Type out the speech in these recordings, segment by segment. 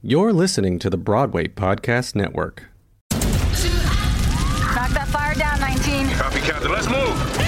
You're listening to the Broadway Podcast Network. Knock that fire down, 19. Copy, Captain. Let's move.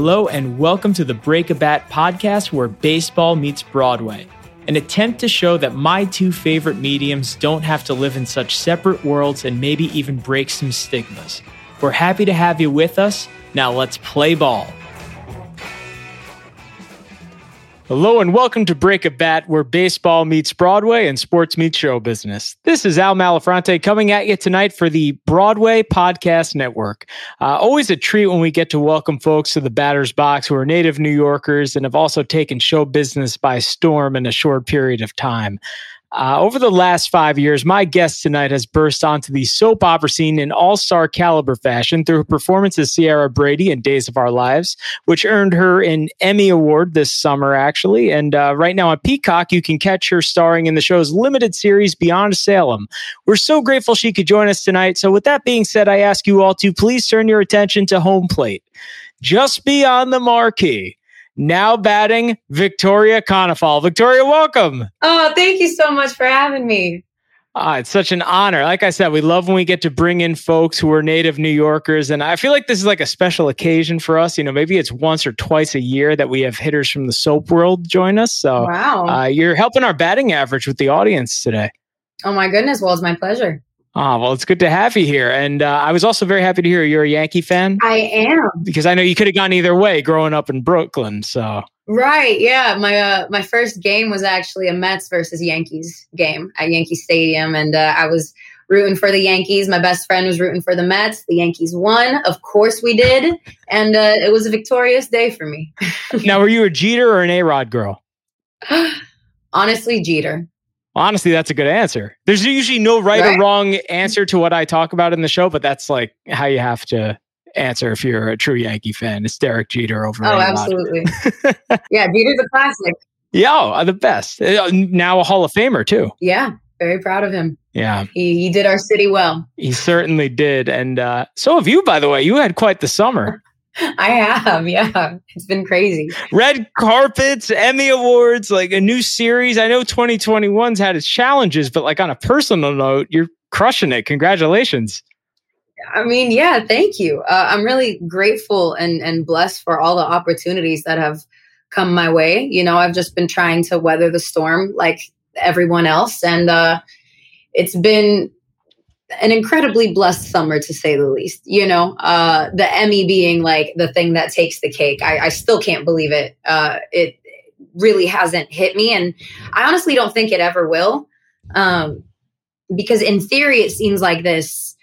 Hello, and welcome to the Break a Bat podcast where baseball meets Broadway. An attempt to show that my two favorite mediums don't have to live in such separate worlds and maybe even break some stigmas. We're happy to have you with us. Now let's play ball. Hello and welcome to Break a Bat, where baseball meets Broadway and sports meets show business. This is Al Malafronte coming at you tonight for the Broadway Podcast Network. Uh, always a treat when we get to welcome folks to the batter's box who are native New Yorkers and have also taken show business by storm in a short period of time. Uh, over the last five years, my guest tonight has burst onto the soap opera scene in all star caliber fashion through her performance as Ciara Brady in Days of Our Lives, which earned her an Emmy Award this summer, actually. And uh, right now on Peacock, you can catch her starring in the show's limited series Beyond Salem. We're so grateful she could join us tonight. So, with that being said, I ask you all to please turn your attention to home plate. Just beyond the marquee now batting Victoria Konefal. Victoria, welcome. Oh, thank you so much for having me. Ah, it's such an honor. Like I said, we love when we get to bring in folks who are native New Yorkers. And I feel like this is like a special occasion for us. You know, maybe it's once or twice a year that we have hitters from the soap world join us. So wow. Uh, you're helping our batting average with the audience today. Oh, my goodness. Well, it's my pleasure. Ah, well, it's good to have you here. And uh, I was also very happy to hear you're a Yankee fan. I am. Because I know you could have gone either way growing up in Brooklyn. So Right. Yeah. My uh, my first game was actually a Mets versus Yankees game at Yankee Stadium, and uh, I was rooting for the Yankees. My best friend was rooting for the Mets. The Yankees won. Of course, we did, and uh, it was a victorious day for me. now, were you a Jeter or an A Rod girl? Honestly, Jeter. Honestly, that's a good answer. There's usually no right, right, or wrong answer to what I talk about in the show, but that's like how you have to answer if you're a true Yankee fan. It's Derek Jeter over. There. Oh, absolutely. yeah, Jeter's a classic. Yeah, oh, the best. Uh, now a Hall of Famer too. Yeah, very proud of him. Yeah, he, he did our city well. He certainly did, and uh, so have you. By the way, you had quite the summer. I have, yeah. It's been crazy. Red carpets, Emmy Awards, like a new series. I know 2021's had its challenges, but like on a personal note, you're crushing it. Congratulations. I mean, yeah, thank you. Uh, I'm really grateful and, and blessed for all the opportunities that have come my way. You know, I've just been trying to weather the storm like everyone else. And uh, it's been an incredibly blessed summer to say the least. You know, uh, the Emmy being like the thing that takes the cake. I, I still can't believe it. Uh, it really hasn't hit me, and I honestly don't think it ever will. Um, because in theory, it seems like this,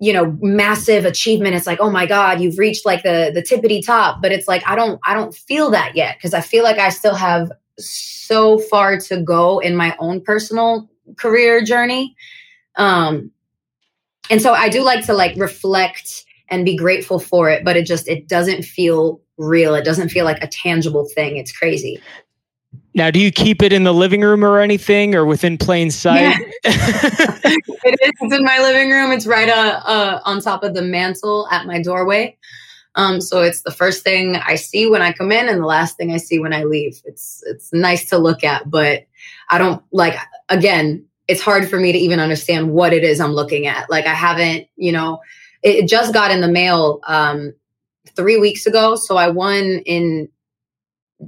you know, massive achievement. It's like, oh my God, you've reached like the the tippity top. But it's like I don't I don't feel that yet because I feel like I still have so far to go in my own personal career journey um and so i do like to like reflect and be grateful for it but it just it doesn't feel real. It doesn't feel like a tangible thing. It's crazy. Now do you keep it in the living room or anything or within plain sight? Yeah. it is. It's in my living room. It's right uh, uh, on top of the mantle at my doorway. Um, so it's the first thing I see when I come in and the last thing I see when I leave. It's it's nice to look at, but I don't like again, it's hard for me to even understand what it is I'm looking at. Like I haven't, you know, it, just got in the mail um, three weeks ago. So I won in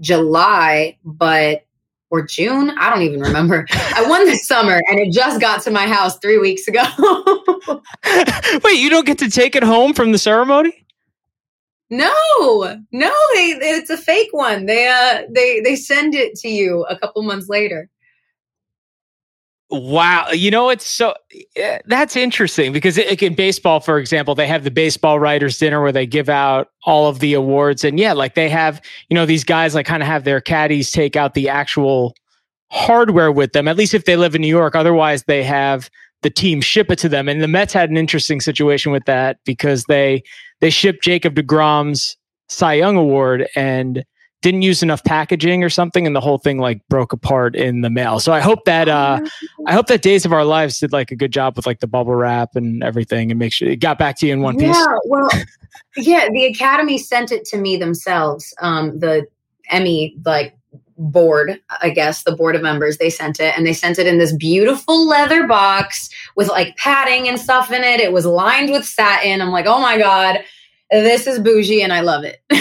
July, but or June, I don't even remember. I won this summer and it just got to my house three weeks ago. Wait, you don't get to take it home from the ceremony? No, no, they, it's a fake one. They uh they they send it to you a couple months later. Wow, you know it's so uh, that's interesting because it, in baseball, for example, they have the baseball writers dinner where they give out all of the awards, and yeah, like they have you know these guys like kind of have their caddies take out the actual hardware with them. At least if they live in New York, otherwise they have the team ship it to them. And the Mets had an interesting situation with that because they they shipped Jacob DeGrom's Cy Young Award and didn't use enough packaging or something and the whole thing like broke apart in the mail. So I hope that uh I hope that Days of Our Lives did like a good job with like the bubble wrap and everything and make sure it got back to you in one piece. Yeah, well yeah, the Academy sent it to me themselves. Um the Emmy like board, I guess, the board of members, they sent it and they sent it in this beautiful leather box with like padding and stuff in it. It was lined with satin. I'm like, oh my God, this is bougie and I love it.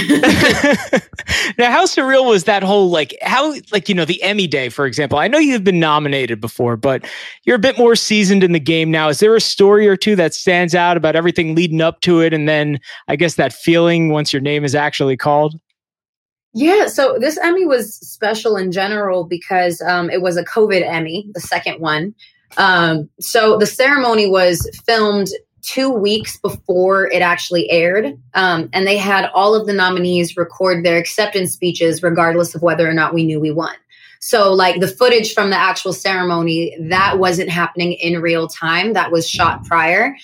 now, how surreal was that whole like how like you know the Emmy day, for example? I know you've been nominated before, but you're a bit more seasoned in the game now. Is there a story or two that stands out about everything leading up to it, and then I guess that feeling once your name is actually called? Yeah, so this Emmy was special in general because um, it was a COVID Emmy, the second one. Um, so the ceremony was filmed two weeks before it actually aired. Um, and they had all of the nominees record their acceptance speeches, regardless of whether or not we knew we won. So, like the footage from the actual ceremony, that wasn't happening in real time, that was shot prior.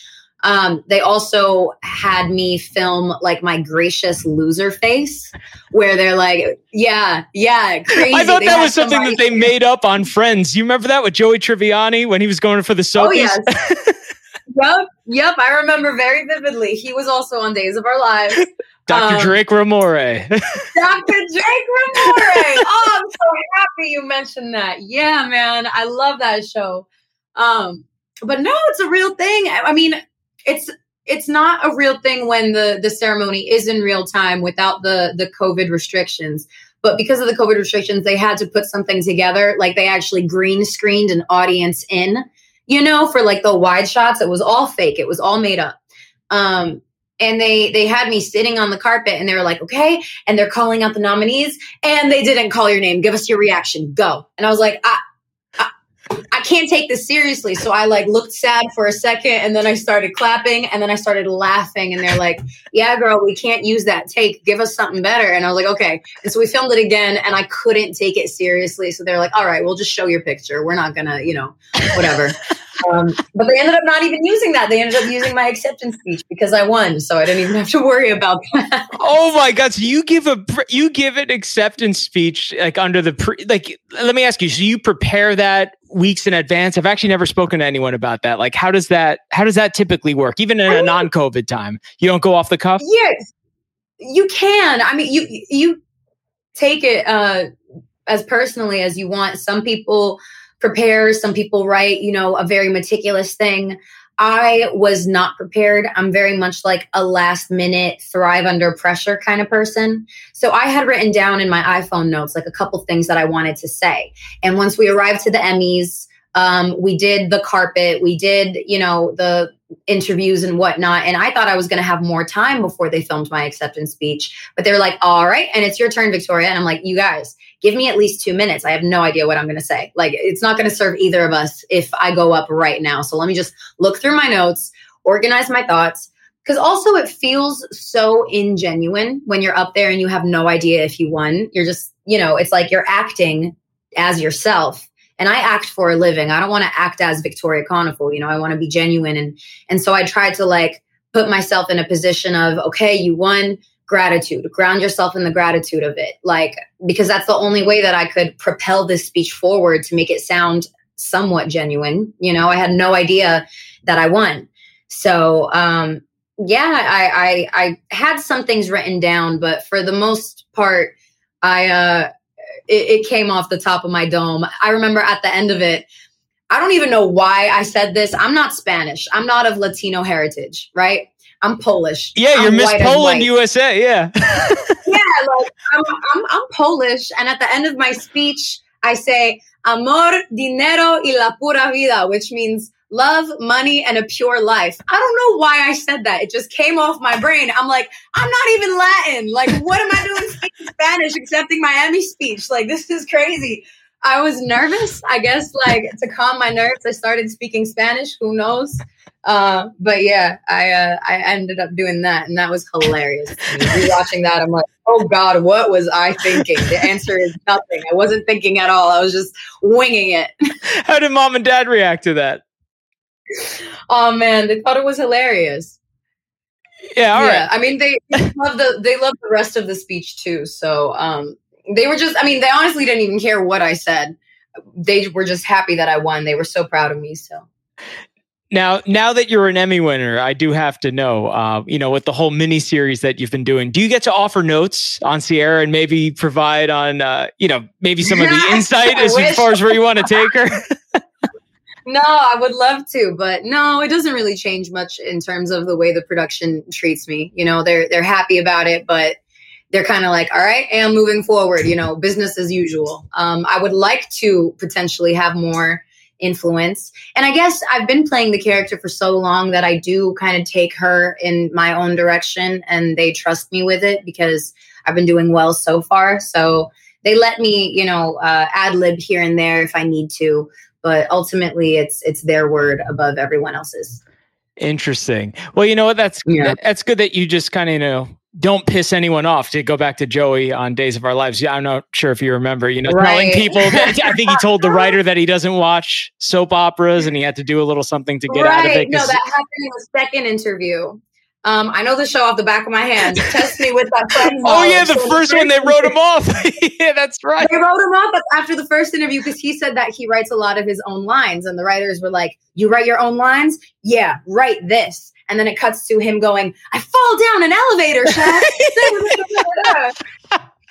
Um, they also had me film like my gracious loser face, where they're like, "Yeah, yeah, crazy." I thought they that was something somebody- that they made up on Friends. You remember that with Joey Tribbiani when he was going for the soapies? Oh yes. yep, yep. I remember very vividly. He was also on Days of Our Lives. Dr. Um, Drake Ramoray. Dr. Drake Ramoray. Oh, I'm so happy you mentioned that. Yeah, man. I love that show. Um, but no, it's a real thing. I mean, it's it's not a real thing when the the ceremony is in real time without the the COVID restrictions. But because of the COVID restrictions, they had to put something together. Like they actually green screened an audience in, you know, for like the wide shots. It was all fake. It was all made up. Um, and they they had me sitting on the carpet and they were like okay and they're calling out the nominees and they didn't call your name give us your reaction go and i was like I, I can't take this seriously. So I like looked sad for a second and then I started clapping and then I started laughing and they're like, yeah, girl, we can't use that take. Give us something better. And I was like, okay. And so we filmed it again and I couldn't take it seriously. So they're like, all right, we'll just show your picture. We're not going to, you know, whatever. Um, but they ended up not even using that. They ended up using my acceptance speech because I won, so I didn't even have to worry about that. Oh my god! So you give a you give an acceptance speech like under the pre, like. Let me ask you. So you prepare that weeks in advance? I've actually never spoken to anyone about that. Like, how does that how does that typically work? Even in I mean, a non-COVID time, you don't go off the cuff. Yes, you can. I mean, you you take it uh, as personally as you want. Some people prepare. Some people write, you know, a very meticulous thing. I was not prepared. I'm very much like a last minute thrive under pressure kind of person. So I had written down in my iPhone notes like a couple things that I wanted to say. And once we arrived to the Emmys, um, we did the carpet, we did, you know, the interviews and whatnot. And I thought I was going to have more time before they filmed my acceptance speech. But they're like, all right, and it's your turn, Victoria. And I'm like, you guys, give me at least two minutes. I have no idea what I'm going to say. Like, it's not going to serve either of us if I go up right now. So let me just look through my notes, organize my thoughts. Because also, it feels so ingenuine when you're up there and you have no idea if you won. You're just, you know, it's like you're acting as yourself and I act for a living. I don't want to act as Victoria Konefal, you know, I want to be genuine. And, and so I tried to like put myself in a position of, okay, you won gratitude, ground yourself in the gratitude of it. Like, because that's the only way that I could propel this speech forward to make it sound somewhat genuine. You know, I had no idea that I won. So, um, yeah, I, I, I had some things written down, but for the most part, I, uh, it, it came off the top of my dome. I remember at the end of it, I don't even know why I said this. I'm not Spanish. I'm not of Latino heritage, right? I'm Polish. Yeah, you're I'm Miss Poland USA. Yeah. yeah, like I'm, I'm, I'm Polish. And at the end of my speech, I say, amor, dinero y la pura vida, which means love, money, and a pure life. I don't know why I said that. It just came off my brain. I'm like, I'm not even Latin. Like, what am I doing speaking Spanish, accepting Emmy speech? Like, this is crazy. I was nervous. I guess like to calm my nerves, I started speaking Spanish. Who knows? Uh, but yeah, I uh, I ended up doing that, and that was hilarious. Watching that, I'm like, oh god, what was I thinking? The answer is nothing. I wasn't thinking at all. I was just winging it. How did mom and dad react to that? Oh man, they thought it was hilarious. Yeah, all yeah. right. I mean, they love the they love the rest of the speech too. So um, they were just. I mean, they honestly didn't even care what I said. They were just happy that I won. They were so proud of me. So. Now, now that you're an Emmy winner, I do have to know, uh, you know, with the whole mini series that you've been doing, do you get to offer notes on Ciara and maybe provide on, uh, you know, maybe some of the insight as, as far as where you want to take her? No, I would love to, but no, it doesn't really change much in terms of the way the production treats me. You know, they're they're happy about it, but they're kind of like, all right, and moving forward, you know, business as usual. Um, I would like to potentially have more influence. And I guess I've been playing the character for so long that I do kind of take her in my own direction and they trust me with it because I've been doing well so far. So they let me, you know, uh, ad lib here and there if I need to, but ultimately it's it's their word above everyone else's. Interesting. Well, you know what? That's yeah. that's good that you just kind of you know don't piss anyone off to go back to Joey on Days of Our Lives. Yeah, I'm not sure if you remember, you know, right. telling people that, I think he told the writer that he doesn't watch soap operas and he had to do a little something to get right. out of it. No, that happened in the second interview. Um, I know the show off the back of my hand. Test me with that friend. oh yeah, the so first the one they wrote him off. yeah, that's right. They wrote him off after the first interview because he said that he writes a lot of his own lines, and the writers were like, "You write your own lines? Yeah, write this." And then it cuts to him going, I fall down an elevator shaft.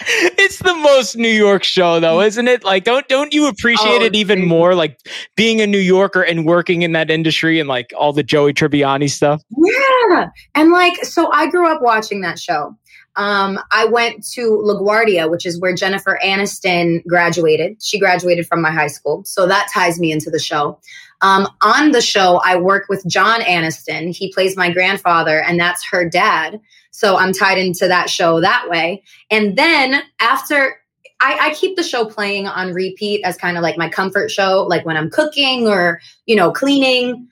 it's the most New York show though, isn't it? Like don't don't you appreciate oh, it even more like being a New Yorker and working in that industry and like all the Joey Tribbiani stuff? Yeah. And like so I grew up watching that show. Um, I went to LaGuardia, which is where Jennifer Aniston graduated. She graduated from my high school. So that ties me into the show. Um, on the show, I work with John Aniston. He plays my grandfather, and that's her dad. So I'm tied into that show that way. And then after I, I, keep the show playing on repeat as kind of like my comfort show, like when I'm cooking or, you know, cleaning,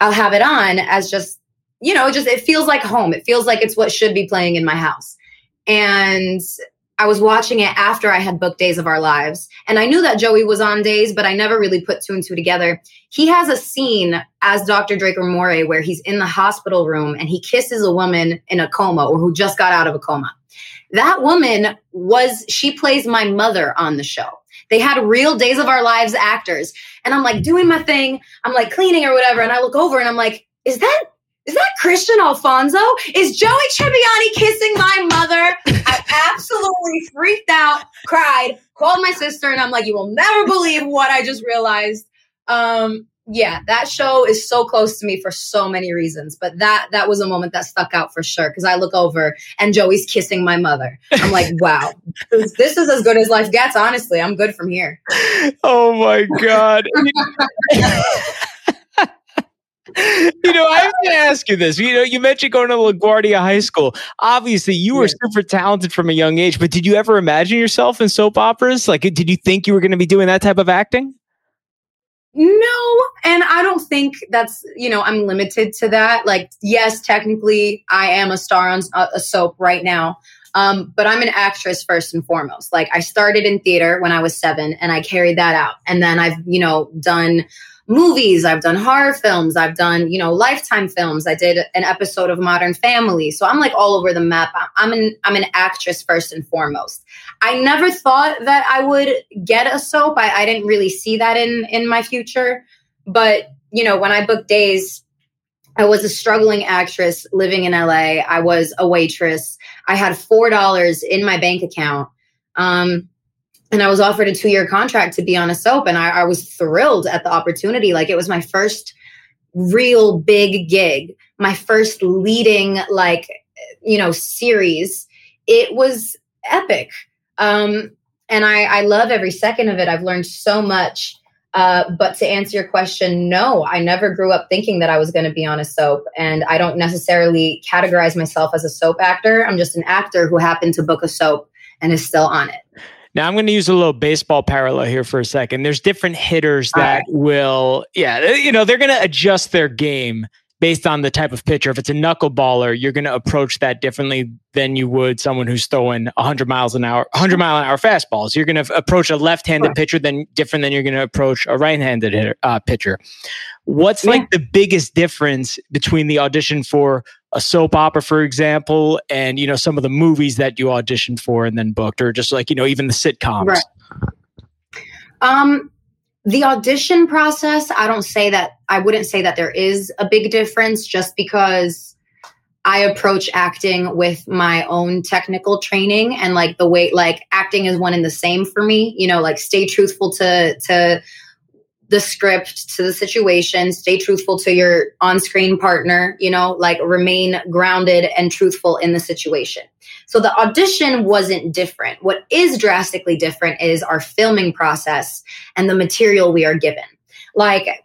I'll have it on as just, you know, just it feels like home. It feels like it's what should be playing in my house. And I was watching it after I had booked Days of Our Lives. And I knew that Joey was on Days, but I never really put two and two together. He has a scene as Dr. Drake Ramoray where he's in the hospital room and he kisses a woman in a coma or who just got out of a coma. That woman was, she plays my mother on the show. They had real Days of Our Lives actors. And I'm like doing my thing. I'm like cleaning or whatever. And I look over and I'm like, is that is that Kristian Alfonso? Is Joey Tribbiani kissing my mother? I absolutely freaked out, cried, called my sister, and I'm like, you will never believe what I just realized. Um, yeah, that show is so close to me for so many reasons, but that that was a moment that stuck out for sure because I look over and Joey's kissing my mother. I'm like, wow, this, this is as good as life gets. Honestly, I'm good from here. Oh my god. you know, I have to ask you this. You know, you mentioned going to LaGuardia High School. Obviously, you were super talented from a young age, but did you ever imagine yourself in soap operas? Like, did you think you were going to be doing that type of acting? No, and I don't think that's, you know, I'm limited to that. Like, yes, technically, I am a star on a, a soap right now. Um, but I'm an actress first and foremost. Like I started in theater when I was seven and I carried that out. And then I've, you know, done movies, I've done horror films, I've done, you know, lifetime films. I did an episode of Modern Family. So I'm like all over the map. I'm an I'm an actress first and foremost. I never thought that I would get a soap. I, I didn't really see that in in my future. But, you know, when I booked days, I was a struggling actress living in LA. I was a waitress. I had four dollars in my bank account. Um, and I was offered a two year contract to be on a soap, and I, I, was thrilled at the opportunity. Like it was my first real big gig, my first leading like you know series. It was epic, um, and I, I love every second of it. I've learned so much. Uh, but to answer your question, no, I never grew up thinking that I was going to be on a soap, and I don't necessarily categorize myself as a soap actor. I'm just an actor who happened to book a soap and is still on it. Now I'm going to use a little baseball parallel here for a second. There's different hitters that will, yeah, you know, they're going to adjust their game based on the type of pitcher. If it's a knuckleballer, you're going to approach that differently than you would someone who's throwing 100 miles an hour, 100 mile an hour fastballs. You're going to approach a left-handed pitcher than different than you're going to approach a right-handed hitter, uh, pitcher. What's yeah. like the biggest difference between the audition for a soap opera, for example, and you know some of the movies that you auditioned for and then booked, or just like you know even the sitcoms? Right. Um, the audition process, I don't say that I wouldn't say that there is a big difference, just because I approach acting with my own technical training and like the way like acting is one and the same for me. You know, like stay truthful to to the script to the situation stay truthful to your on-screen partner you know like remain grounded and truthful in the situation. So the audition wasn't different. What is drastically different is our filming process and the material we are given. Like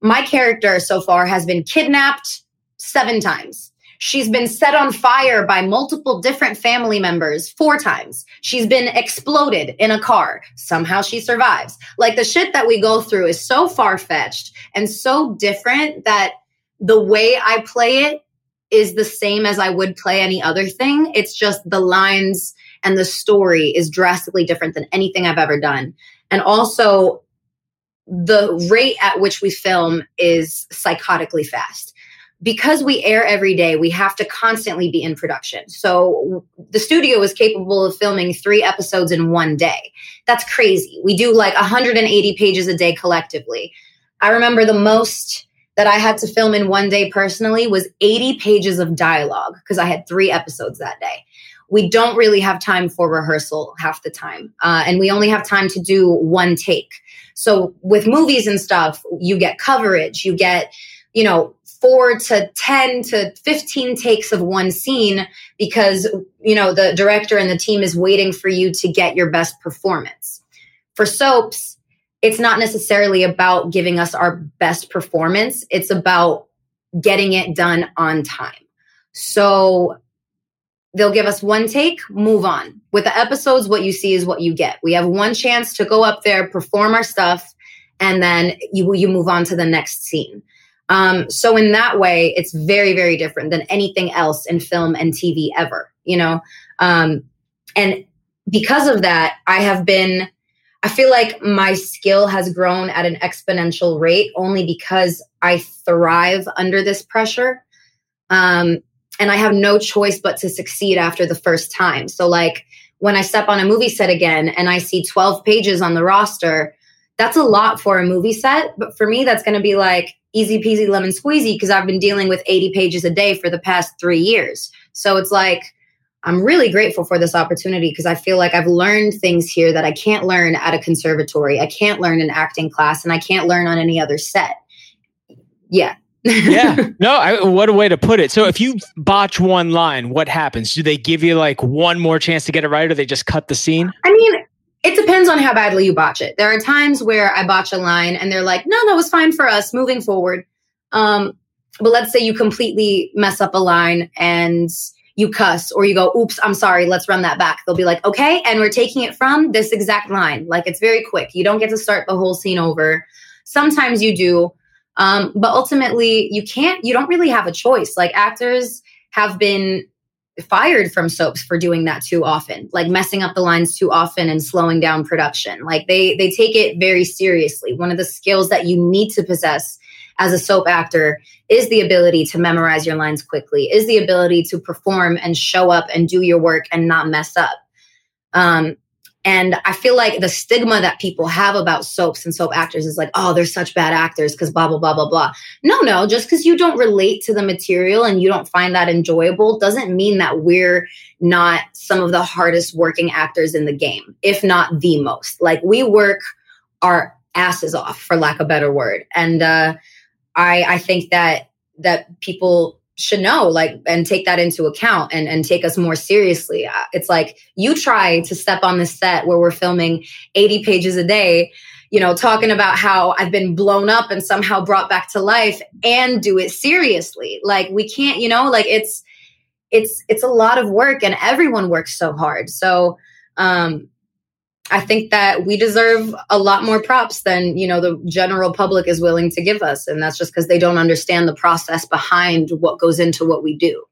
my character so far has been kidnapped seven times She's been set on fire by multiple different family members four times. She's been exploded in a car. Somehow she survives. Like the shit that we go through is so far fetched and so different that the way I play it is the same as I would play any other thing. It's just the lines and the story is drastically different than anything I've ever done. And also, the rate at which we film is psychotically fast because we air every day, we have to constantly be in production. So the studio is capable of filming three episodes in one day. That's crazy. We do like 180 pages a day collectively. I remember the most that I had to film in one day personally was 80 pages of dialogue because I had three episodes that day. We don't really have time for rehearsal half the time. Uh, and we only have time to do one take. So with movies and stuff, you get coverage, you get, you know, four to 10 to 15 takes of one scene because, you know, the director and the team is waiting for you to get your best performance. For soaps, it's not necessarily about giving us our best performance, it's about getting it done on time. So they'll give us one take, move on. With the episodes, what you see is what you get. We have one chance to go up there, perform our stuff, and then you you move on to the next scene. Um, so in that way, it's very, very different than anything else in film and TV ever, you know? Um, and because of that, I have been, I feel like my skill has grown at an exponential rate only because I thrive under this pressure. Um, and I have no choice but to succeed after the first time. So, like, when I step on a movie set again and I see 12 pages on the roster, that's a lot for a movie set. But for me, that's going to be like, easy peasy lemon squeezy because I've been dealing with 80 pages a day for the past three years. So it's like, I'm really grateful for this opportunity because I feel like I've learned things here that I can't learn at a conservatory. I can't learn in acting class and I can't learn on any other set. Yeah. yeah. No, I, what a way to put it. So if you botch one line, what happens? Do they give you like one more chance to get it right or they just cut the scene? I mean, it depends on how badly you botch it. There are times where I botch a line and they're like, no, that was fine for us moving forward. Um, but let's say you completely mess up a line and you cuss or you go, oops, I'm sorry, let's run that back. They'll be like, okay, and we're taking it from this exact line. Like it's very quick. You don't get to start the whole scene over. Sometimes you do. Um, but ultimately, you can't, you don't really have a choice. Like actors have been fired from soaps for doing that too often like messing up the lines too often and slowing down production. Like they they take it very seriously. One of the skills that you need to possess as a soap actor is the ability to memorize your lines quickly is the ability to perform and show up and do your work and not mess up. Um, and I feel like the stigma that people have about soaps and soap actors is like, oh, they're such bad actors because blah, blah, blah, blah, blah. No, no, just because you don't relate to the material and you don't find that enjoyable doesn't mean that we're not some of the hardest working actors in the game, if not the most. Like we work our asses off, for lack of a better word. And uh, I, I think that that people should know like and take that into account and and take us more seriously. Uh, it's like you try to step on the set where we're filming 80 pages a day you know talking about how i've been blown up and somehow brought back to life and do it seriously. Like we can't you know like it's it's it's a lot of work and everyone works so hard. So um I think that we deserve a lot more props than you know the general public is willing to give us, and that's just because they don't understand the process behind what goes into what we do.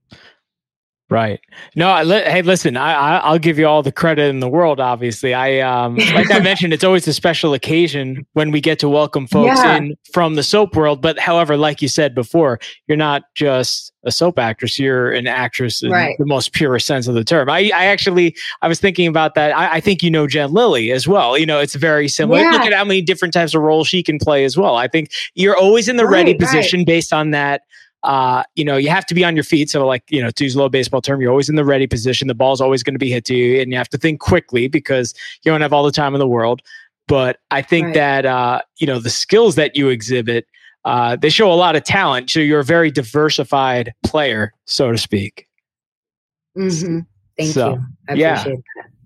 Right. No, I li- hey, listen, I, I, I'll give you all the credit in the world. Obviously, I um, like I mentioned, it's always a special occasion when we get to welcome folks Yeah. in from the soap world. But however, like you said before, you're not just a soap actress; you're an actress in Right. the most purest sense of the term. I, I actually, I was thinking about that. I, I think you know Jen Lilly as well. You know, it's very similar. Yeah. Look at how many different types of roles she can play as well. I think you're always in the ready Right, right. position based on that uh, you know, you have to be on your feet. So, like, you know, to use a low baseball term, you're always in the ready position. The ball's always going to be hit to you, and you have to think quickly because you don't have all the time in the world. But I think Right. that uh, you know the skills that you exhibit, uh, they show a lot of talent. So you're a very diversified player, so to speak. hmm Thank So, you. I yeah. that.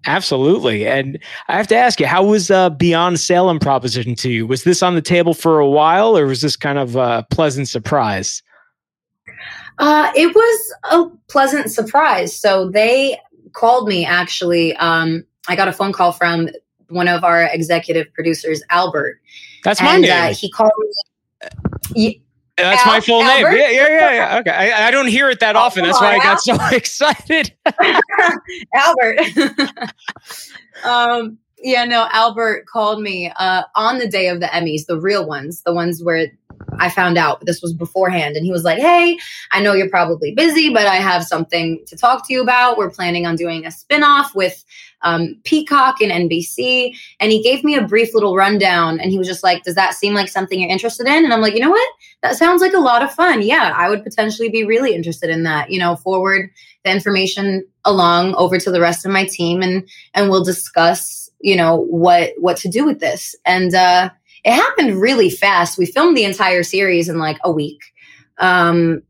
Absolutely. And I have to ask you, how was uh, Beyond Salem proposition to you? Was this on the table for a while, or was this kind of a pleasant surprise? Uh, it was a pleasant surprise. So they called me actually. Um, I got a phone call from one of our executive producers, Albert, That's my and name. uh, he called me. That's Al- my full name. Yeah, yeah, yeah, yeah. Okay. I, I don't hear it that Oh, often. That's why I got so excited. Albert. um, yeah, no, Albert called me uh, on the day of the Emmys, the real ones, the ones where I found out this was beforehand. And he was like, Hey, I know you're probably busy, but I have something to talk to you about. We're planning on doing a spinoff with um, Peacock and NBC. And he gave me a brief little rundown and he was just like, Does that seem like something you're interested in? And I'm like, You know what? That sounds like a lot of fun. Yeah, I would potentially be really interested in that. You know, forward the information along over to the rest of my team and and we'll discuss you know what what to do with this and uh it happened really fast we filmed the entire series in like a week um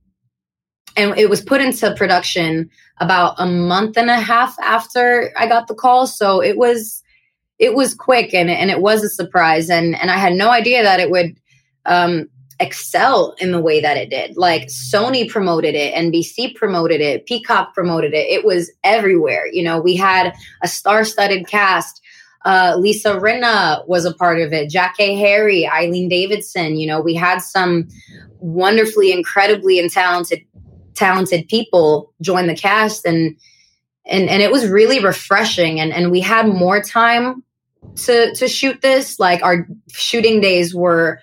and it was put into production about a month and a half after i got the call so it was it was quick and and it was a surprise and and i had no idea that it would um excel in the way that it did. Like Sony promoted it, NBC promoted it, Peacock promoted it. It was everywhere. You know, we had a star-studded cast. Uh, Lisa Rinna was a part of it. Jackée Harry, Eileen Davidson. You know, we had some wonderfully, incredibly, and talented, talented people join the cast, and and and it was really refreshing. And and we had more time to to shoot this. Like our shooting days were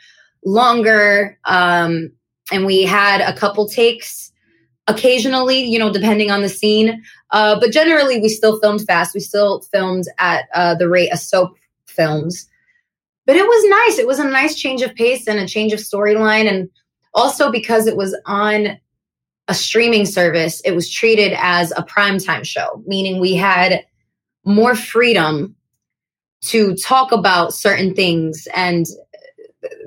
longer um and we had a couple takes occasionally you know depending on the scene uh but generally we still filmed fast. We still filmed at uh the rate of soap films. But it was nice. It was a nice change of pace and a change of storyline. And also because it was on a streaming service it was treated as a primetime show meaning we had more freedom to talk about certain things and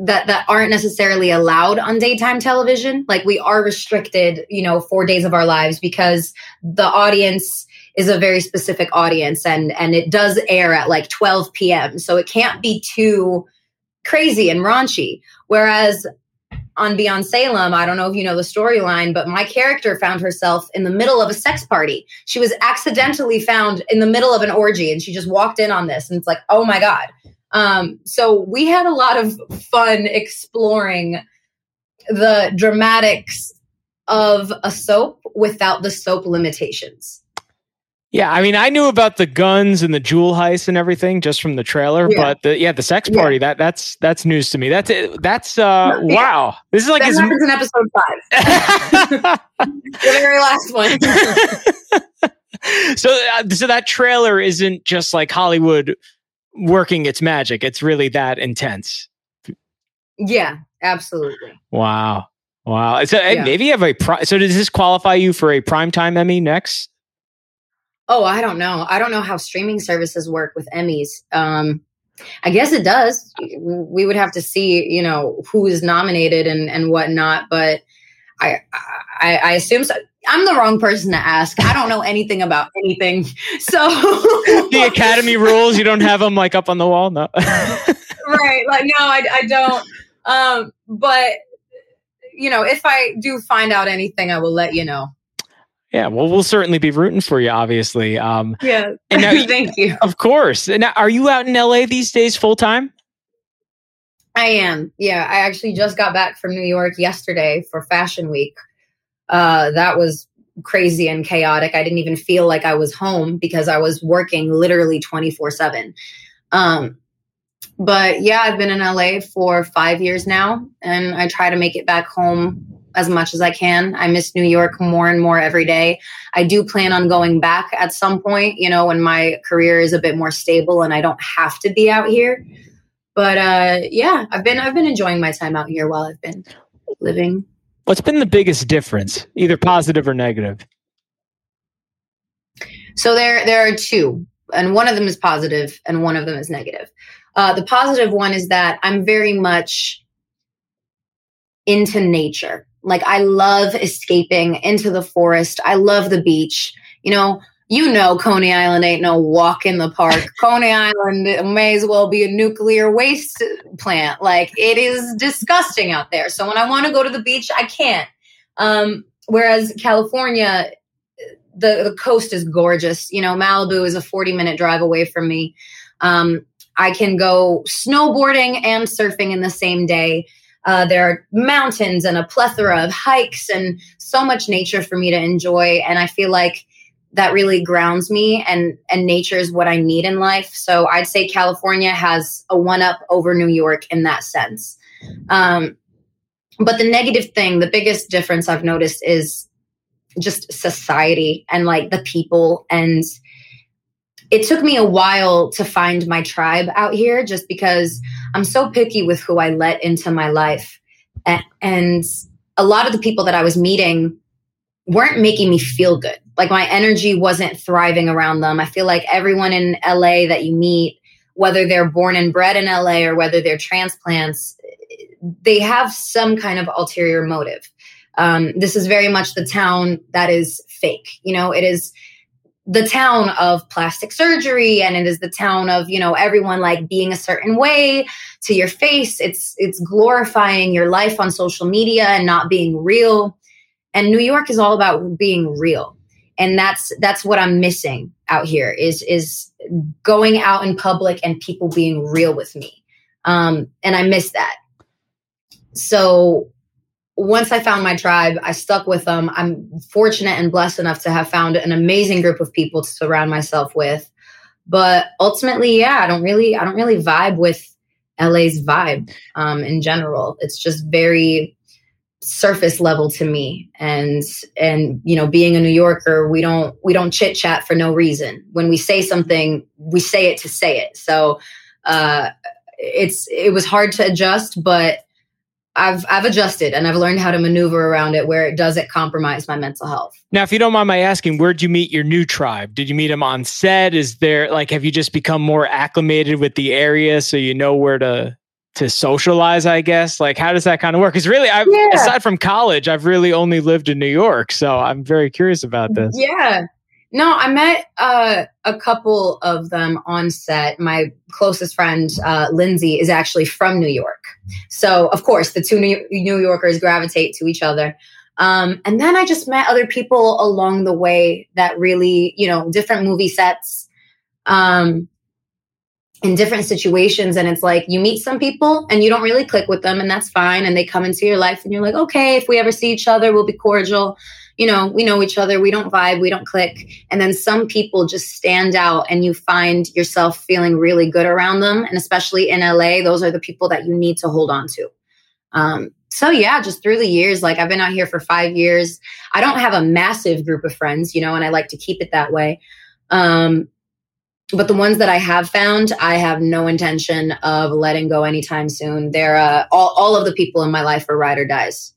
that that aren't necessarily allowed on daytime television like we are restricted you know 4 days of our lives because the audience is a very specific audience and and it does air at like 12 p.m. so it can't be too crazy and raunchy whereas on Beyond Salem, I don't know if you know the storyline, but my character found herself in the middle of a sex party. She was accidentally found in the middle of an orgy and she just walked in on this. And it's like, oh my God. Um, so we had a lot of fun exploring the dramatics of a soap without the soap limitations. Yeah, I mean, I knew about the guns and the jewel heist and everything just from the trailer, Yeah. but the, yeah, the sex Yeah. party that that's that's news to me. That's it. That's uh, Yeah. wow. This is like that happens in episode five, the very last one. so, uh, so that trailer isn't just like Hollywood working its magic. It's really that intense. yeah, absolutely. Wow, wow. So Yeah. maybe you have a. Pri- so does this qualify you for a primetime Emmy next? Oh, I don't know. I don't know how streaming services work with Emmys. Um, I guess it does. We would have to see, you know, who is nominated and and whatnot. But I, I, I assume so. I'm the wrong person to ask. I don't know anything about anything. So The Academy rules. You don't have them like up on the wall. No. right? Like, no, I, I don't. Um, but you know, if I do find out anything, I will let you know. Yeah, well, we'll certainly be rooting for you, obviously. Um, yeah, and now, thank you. Of course. And now, are you out in LA these days full time? I am. Yeah, I actually just got back from New York yesterday for Fashion Week. Uh, that was crazy and chaotic. I didn't even feel like I was home because I was working literally 24 7. Um, but yeah, I've been in LA for five years now, and I try to make it back home as much as I can. I miss New York more and more every day. I do plan on going back at some point, you know, when my career is a bit more stable and I don't have to be out here. But uh, yeah, I've been I've been enjoying my time out here while I've been living. What's been the biggest difference, either positive or negative? So there there are two, and one of them is positive, and one of them is negative. Uh, the positive one is that I'm very much into nature. Like I love escaping into the forest. I love the beach. You know, you know Coney Island ain't no walk in the park. Coney Island may as well be a nuclear waste plant. Like it is disgusting out there. So when I want to go to the beach, I can't. Um, whereas California, the the coast is gorgeous. You know, Malibu is a 40 minute drive away from me. Um, I can go snowboarding and surfing in the same day. Uh, there are mountains and a plethora of hikes and so much nature for me to enjoy. And I feel like that really grounds me and and nature is what I need in life. So I'd say California has a one up over New York in that sense. Um, but the negative thing, the biggest difference I've noticed is just society and like the people and it took me a while to find my tribe out here just because I'm so picky with who I let into my life. And a lot of the people that I was meeting weren't making me feel good. Like my energy wasn't thriving around them. I feel like everyone in LA that you meet, whether they're born and bred in LA or whether they're transplants, they have some kind of ulterior motive. Um, this is very much the town that is fake. You know, it is the town of plastic surgery and it is the town of you know everyone like being a certain way to your face it's it's glorifying your life on social media and not being real and new york is all about being real and that's that's what i'm missing out here is is going out in public and people being real with me um and i miss that so once I found my tribe, I stuck with them. I'm fortunate and blessed enough to have found an amazing group of people to surround myself with. But ultimately, yeah, I don't really, I don't really vibe with LA's vibe um, in general. It's just very surface level to me. And and you know, being a New Yorker, we don't we don't chit chat for no reason. When we say something, we say it to say it. So uh, it's it was hard to adjust, but I've I've adjusted and I've learned how to maneuver around it where it doesn't compromise my mental health. Now, if you don't mind my asking, where'd you meet your new tribe? Did you meet them on set? Is there like have you just become more acclimated with the area so you know where to to socialize? I guess like how does that kind of work? Because really, I yeah. aside from college, I've really only lived in New York, so I'm very curious about this. Yeah, no, I met uh, a couple of them on set. My closest friend, uh, Lindsay, is actually from New York. So, of course, the two New, Yorkers gravitate to each other. Um, and then I just met other people along the way that really, you know, different movie sets, um, in different situations. And it's like you meet some people and you don't really click with them, and that's fine. And they come into your life, and you're like, okay, if we ever see each other, we'll be cordial you know, we know each other, we don't vibe, we don't click. And then some people just stand out and you find yourself feeling really good around them. And especially in LA, those are the people that you need to hold on to. Um, so yeah, just through the years, like I've been out here for five years. I don't have a massive group of friends, you know, and I like to keep it that way. Um, but the ones that I have found, I have no intention of letting go anytime soon. They're uh, all all of the people in my life are ride or dies.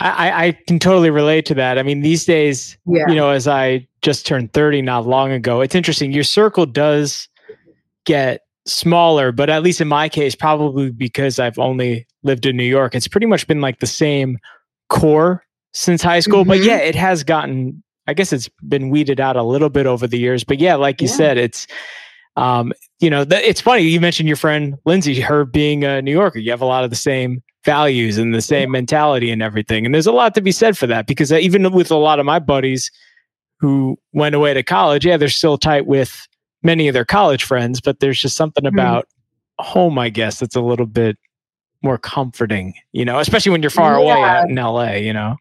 I, I can totally relate to that. I mean, these days, yeah. you know, as I just turned 30 not long ago, it's interesting. Your circle does get smaller, but at least in my case, probably because I've only lived in New York, it's pretty much been like the same core since high school. Mm-hmm. But yeah, it has gotten, I guess it's been weeded out a little bit over the years. But yeah, like you yeah. said, it's, um, you know, th- it's funny. You mentioned your friend Lindsay, her being a New Yorker. You have a lot of the same values and the same mentality and everything. And there's a lot to be said for that because even with a lot of my buddies who went away to college, yeah, they're still tight with many of their college friends, but there's just something Mhm. about home, I guess, that's a little bit more comforting, you know, especially when you're far away out in LA, you know.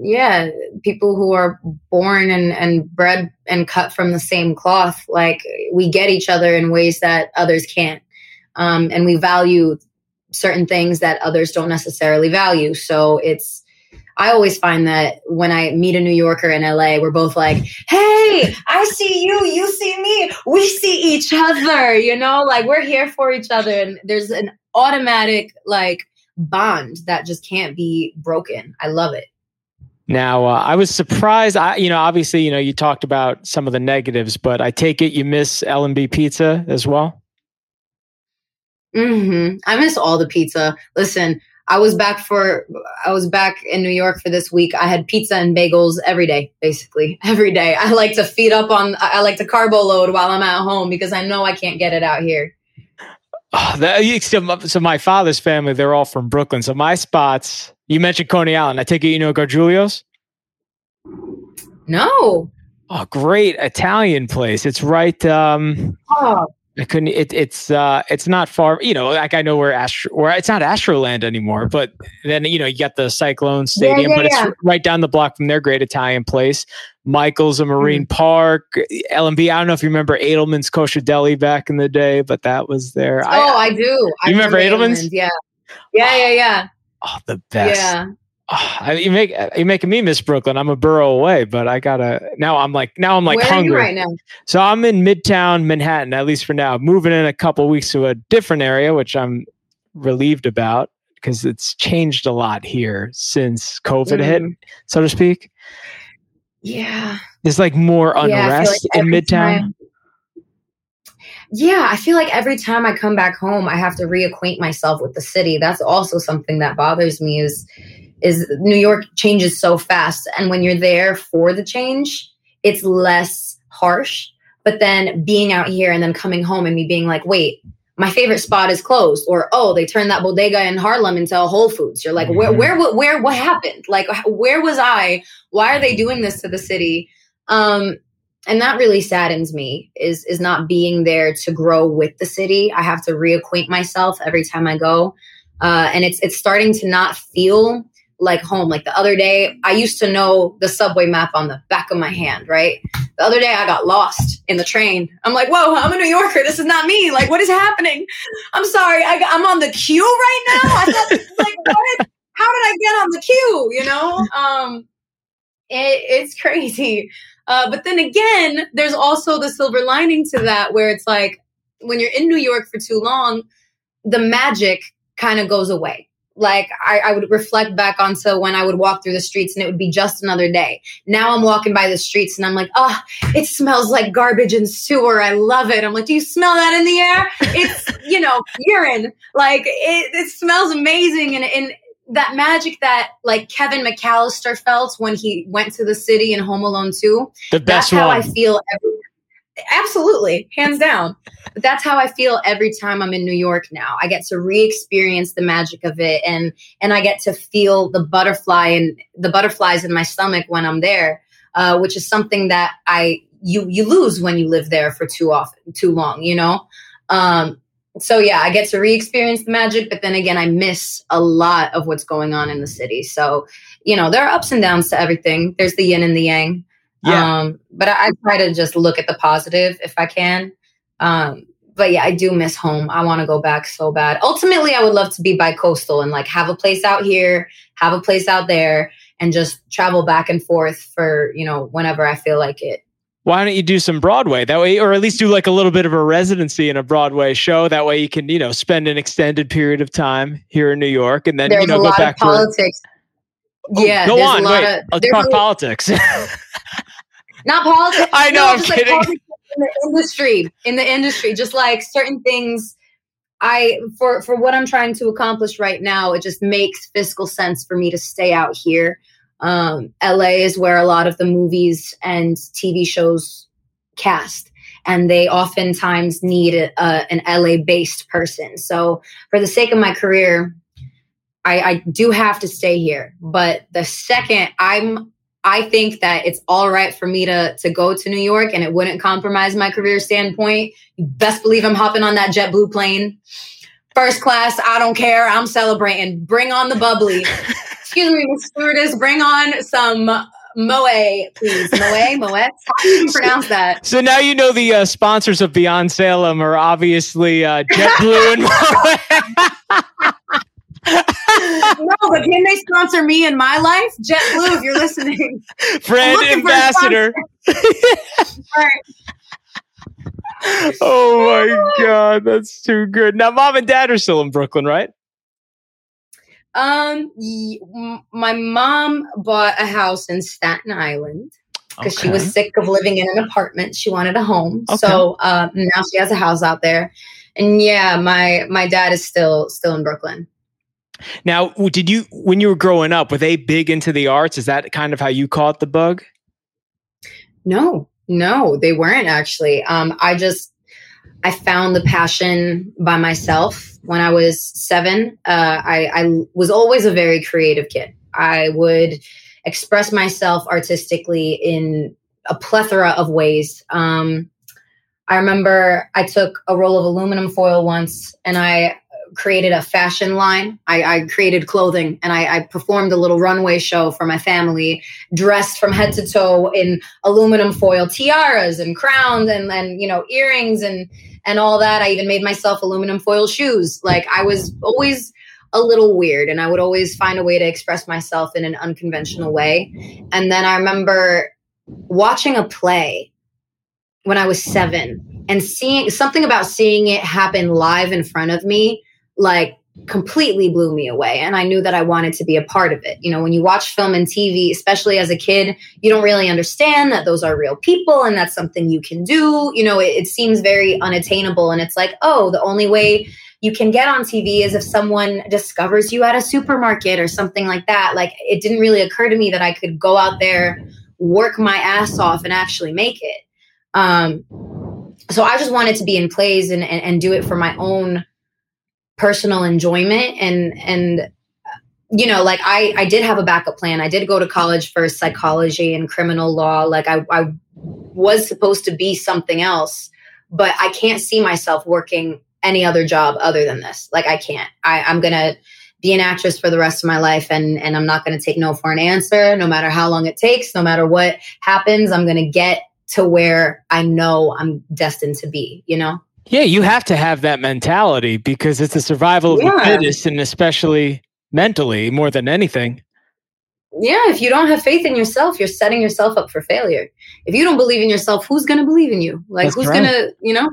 Yeah people who are born and, and bred and cut from the same cloth like we get each other in ways that others can't. Um, and we value certain things that others don't necessarily value. So it's i always find that when i meet a new yorker in la we're both like hey i see you you see me we see each other you know? Like we're here for each other and there's an automatic like bond that just can't be broken. I love it Now, uh, I was surprised. I, you know, obviously, you know, you talked about some of the negatives, but I take it you miss L and B Pizza as well. hmm I miss all the pizza. Listen, I was back for I was back in New York for this week. I had pizza and bagels every day, basically every day. I like to feed up on. I like to carbo load while I'm at home because I know I can't get it out here. Oh, that, so my father's family, they're all from Brooklyn. So my spots, you mentioned Coney Island. I take it you know Gargiulo's. No, Oh, great Italian place. It's right. Um, oh, I couldn't. It, it's uh, it's not far. You know, like I know where Astro, where it's not Astroland anymore, but then you know you got the Cyclone Stadium, yeah, but yeah. it's right down the block from their great Italian place. Michael's a Marine Mm. Park, LMB. I don't know if you remember Edelman's Kosher Deli back in the day, but that was there. oh, I, do. I You remember Edelman's? Yeah, yeah, yeah, yeah, oh, the best. yeah. Oh, I, you make you making me miss Brooklyn. I'm a borough away, but I gotta now. I'm like now I'm like Where hungry. are you right now? So I'm in Midtown Manhattan, at least for now. Moving in a couple weeks to a different area, which I'm relieved about because it's changed a lot here since COVID hit, Mhm. so to speak. Yeah. There's like more Yeah, like unrest in Midtown. time- Yeah, I feel like every time I come back home, I have to reacquaint myself with the city. That's also something that bothers me is is New York changes so fast and when you're there for the change, it's less harsh. But then being out here and then coming home and me being like, "Wait, my favorite spot is closed," or "Oh, they turned that bodega in Harlem into a Whole Foods." You're like, "Where, Mhm. where, where, where what happened? Like, where was I? Why are they doing this to the city?" Um, and that really saddens me is is not being there to grow with the city. I have to reacquaint myself every time i go. Uh, and it's it's starting to not feel like home. Like the other day i used to know the subway map on the back of my hand right? The other day i got lost in the train. I'm like whoa i'm a new yorker. This is not me. Like what is happening? I'm sorry. I, i'm on the Q right now? I thought like what? How did i get on the Q? You know? Um it, it's crazy uh, but then again, there's also the silver lining to that where it's like when you're in New York for too long, the magic kind of goes away. Like I, I would reflect back onto when I would walk through the streets and it would be just another day. Now I'm walking by the streets and I'm like, oh, it smells like garbage and sewer. I love it. I'm like, do you smell that in the air? It's, you know, urine. Like it, it smells amazing. And, and that magic that like Kevin McAllister felt when he went to the city in Home Alone 2. The best That's how one. I feel. Every, absolutely, hands down. But that's how I feel every time I'm in New York now. I get to re-experience the magic of it, and and I get to feel the butterfly and the butterflies in my stomach when I'm there, uh, which is something that I you you lose when you live there for too often, too long. You know. Um, so yeah, I get to re-experience the magic, but then again, I miss a lot of what's going on in the city. So, you know, there are ups and downs to everything. There's the yin and the yang. Yeah. Um, but I, I try to just look at the positive if I can. Um, but yeah, I do miss home. I want to go back so bad. Ultimately, I would love to be bi-coastal and like have a place out here, have a place out there, and just travel back and forth for you know whenever I feel like it. Why don't you do some Broadway that way, or at least do like a little bit of a residency in a Broadway show? That way you can, you know, spend an extended period of time here in New York, and then There's you know go back of for. politics. Oh, yeah, go there's on. a lot Wait, of let's talk a- politics. not politics. I know, no, I'm like kidding. politics in the industry, in the industry, just like certain things. I for for what I'm trying to accomplish right now, it just makes fiscal sense for me to stay out here. Um, LA is where a lot of the movies and TV shows cast, and they oftentimes need a, a, an LA based person. So, for the sake of my career, I, I do have to stay here. But the second I'm I think that it's all right for me to to go to New York and it wouldn't compromise my career standpoint. Best believe I'm hopping on that JetBlue plane. First class, I don't care. I'm celebrating. Bring on the bubbly. Excuse me, Miss Stewardess, bring on some Moe, please. Moe, Moet. How do you pronounce that? So now you know the uh, sponsors of Beyond Salem are obviously uh, JetBlue and Moet. no, but can they sponsor me in my life? JetBlue, if you're listening. Friend ambassador. oh my god, that's too good. Now, mom and dad are still in Brooklyn, right? Um, my mom bought a house in Staten Island because okay. she was sick of living in an apartment. She wanted a home, okay. so uh, now she has a house out there. And yeah, my my dad is still still in Brooklyn. Now, did you when you were growing up, were they big into the arts? Is that kind of how you caught the bug? No, no, they weren't actually. Um, I just I found the passion by myself when I was seven. Uh, I, I was always a very creative kid. I would express myself artistically in a plethora of ways. Um, I remember I took a roll of aluminum foil once and I created a fashion line. I, I created clothing and I, I, performed a little runway show for my family, dressed from head to toe in aluminum foil tiaras and crowns and, and you know earrings and and all that. I even made myself aluminum foil shoes. Like I was always a little weird and I would always find a way to express myself in an unconventional way. And then I remember watching a play when I was seven and seeing something about seeing it happen live in front of me like completely blew me away and i knew that i wanted to be a part of it. You know when you watch film and tv especially as a kid you don't really understand that those are real people and that's something you can do. You know it, it seems very unattainable and it's like oh the only way you can get on tv is if someone discovers you at a supermarket or something like that. Like it didn't really occur to me that i could go out there work my ass off and actually make it. Um so i just wanted to be in plays and, and, and do it for my own personal enjoyment and and you know like i i did have a backup plan. I did go to college for psychology and criminal law. Like i i was supposed to be something else but i can't see myself working any other job other than this. Like i can't. I i'm gonna be an actress for the rest of my life and and i'm not gonna take no for an answer. No matter how long it takes no matter what happens i'm gonna get to where i know i'm destined to be you know yeah, you have to have that mentality because it's the survival of yeah. the fittest, and especially mentally more than anything. Yeah, if you don't have faith in yourself, you're setting yourself up for failure. If you don't believe in yourself, who's going to believe in you? Like, That's who's right. going to, you know?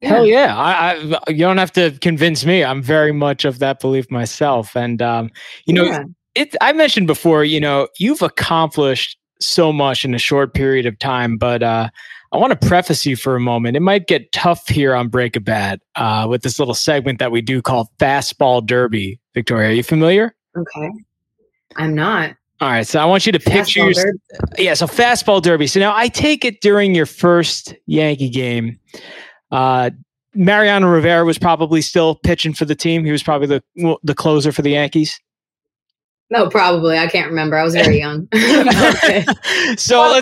Yeah. Hell yeah! I, I, you don't have to convince me. I'm very much of that belief myself, and um, you know, yeah. it. I mentioned before, you know, you've accomplished so much in a short period of time, but uh, I want to preface you for a moment. It might get tough here on Break a Bat uh, with this little segment that we do called Fastball Derby. Victoria, are you familiar? Okay. I'm not. All right. So I want you to picture your, Yeah. So Fastball Derby. So now I take it during your first Yankee game, uh, Mariano Rivera was probably still pitching for the team. He was probably the the closer for the Yankees. No, probably. I can't remember. I was very young. so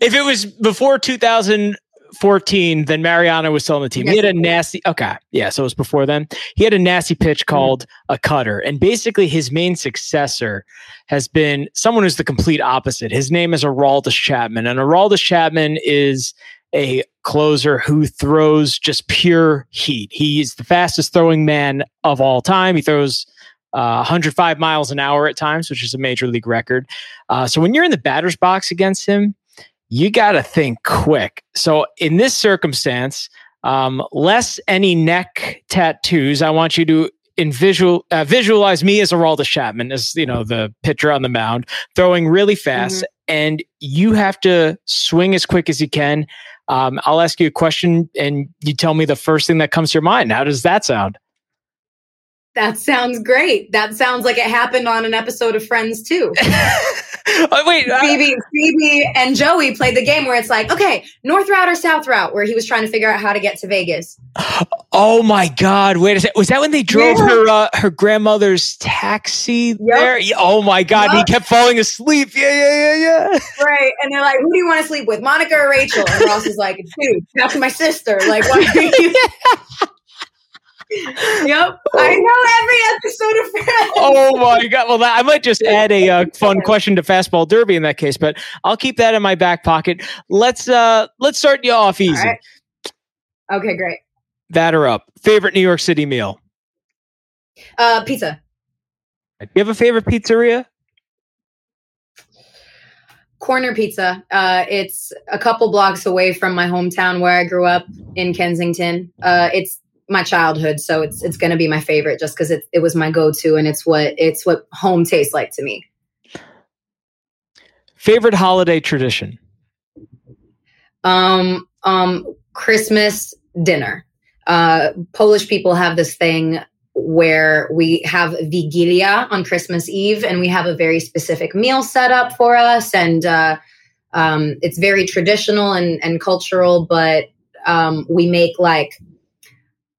if it was before 2014, then Mariano was still on the team. He had a nasty, okay. Yeah. So it was before then. He had a nasty pitch mm-hmm. called mm-hmm. a cutter. And basically, his main successor has been someone who's the complete opposite. His name is Aroldis Chapman. And Aroldis Chapman is a closer who throws just pure heat. He's the fastest throwing man of all time. He throws uh, 105 miles an hour at times, which is a major league record. Uh, so when you're in the batter's box against him, you got to think quick. So in this circumstance, um, less any neck tattoos. I want you to in visual uh, visualize me as Aroldis Chapman as you know the pitcher on the mound throwing really fast, mm-hmm. and you have to swing as quick as you can. Um, I'll ask you a question, and you tell me the first thing that comes to your mind. How does that sound? That sounds great. That sounds like it happened on an episode of Friends too. oh, wait, uh, Phoebe, Phoebe, and Joey played the game where it's like, okay, north route or south route, where he was trying to figure out how to get to Vegas. oh my God! Wait a second. Was that when they drove Yeah. her uh, her grandmother's taxi there? Oh my God! He kept falling asleep. Yeah, yeah, yeah, yeah. Right. And they're like, who do you want to sleep with, Monica or Rachel? And Ross is like, dude, that's my sister. Like, why are you? Yep. I know every episode of Friends. Oh my God! Well, that, I might just add a uh, fun question to fastball derby in that case, but I'll keep that in my back pocket. Let's uh let's start you off easy. right. Okay, great. Batter up. Favorite New York City meal? Uh, pizza. Do you have a favorite pizzeria? Corner Pizza. Uh, it's a couple blocks away from my hometown where I grew up in Kensington. Uh, it's my childhood, so it's it's going to be my favorite just because it it was my go to and it's what it's what home tastes like to me. Favorite holiday tradition? Um, um, Christmas dinner. Uh, Polish people have this thing where we have Wigilia on Christmas Eve, and we have a very specific meal set up for us, and uh, um, it's very traditional and, and cultural. But um, we make like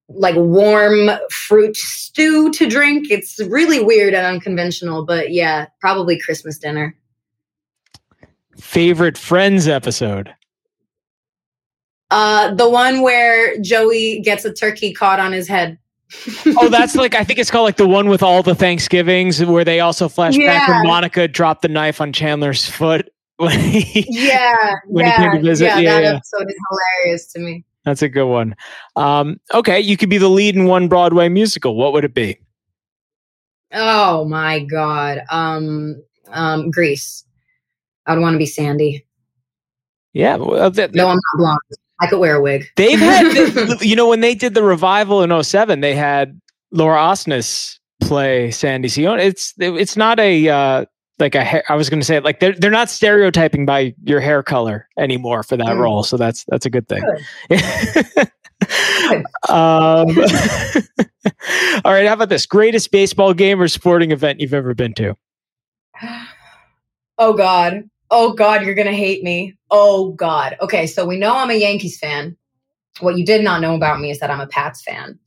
like warm fruit stew to drink. It's really weird and unconventional, but yeah, probably Christmas dinner. Favorite Friends episode? Uh, the one where Joey gets a turkey caught on his head. Oh, that's like I think it's called like the one with all the Thanksgivings where they also flash back Yeah. when Monica dropped the knife on Chandler's foot. when he- Yeah, When he yeah, came to visit, yeah, yeah, that yeah. episode is hilarious to me. That's a good one. Um, okay, you could be the lead in one Broadway musical. What would it be? Oh my god. Um, um, Grease. I would want to be Sandy. Yeah, well, th- No, I'm not blonde. I could wear a wig. they've had you know when they did the revival in 07, they had Laura Osnes play Sandy Sion. It's it's not a uh, like a hair, I was going to say like they're they're not stereotyping by your hair color anymore for that Mm. role, so that's that's a good thing. Good. um, all right, how about this? Greatest baseball game or sporting event you've ever been to? Oh god. Oh god, you're gonna hate me. Oh god. Okay, so we know I'm a Yankees fan. What you did not know about me is that I'm a Pats fan.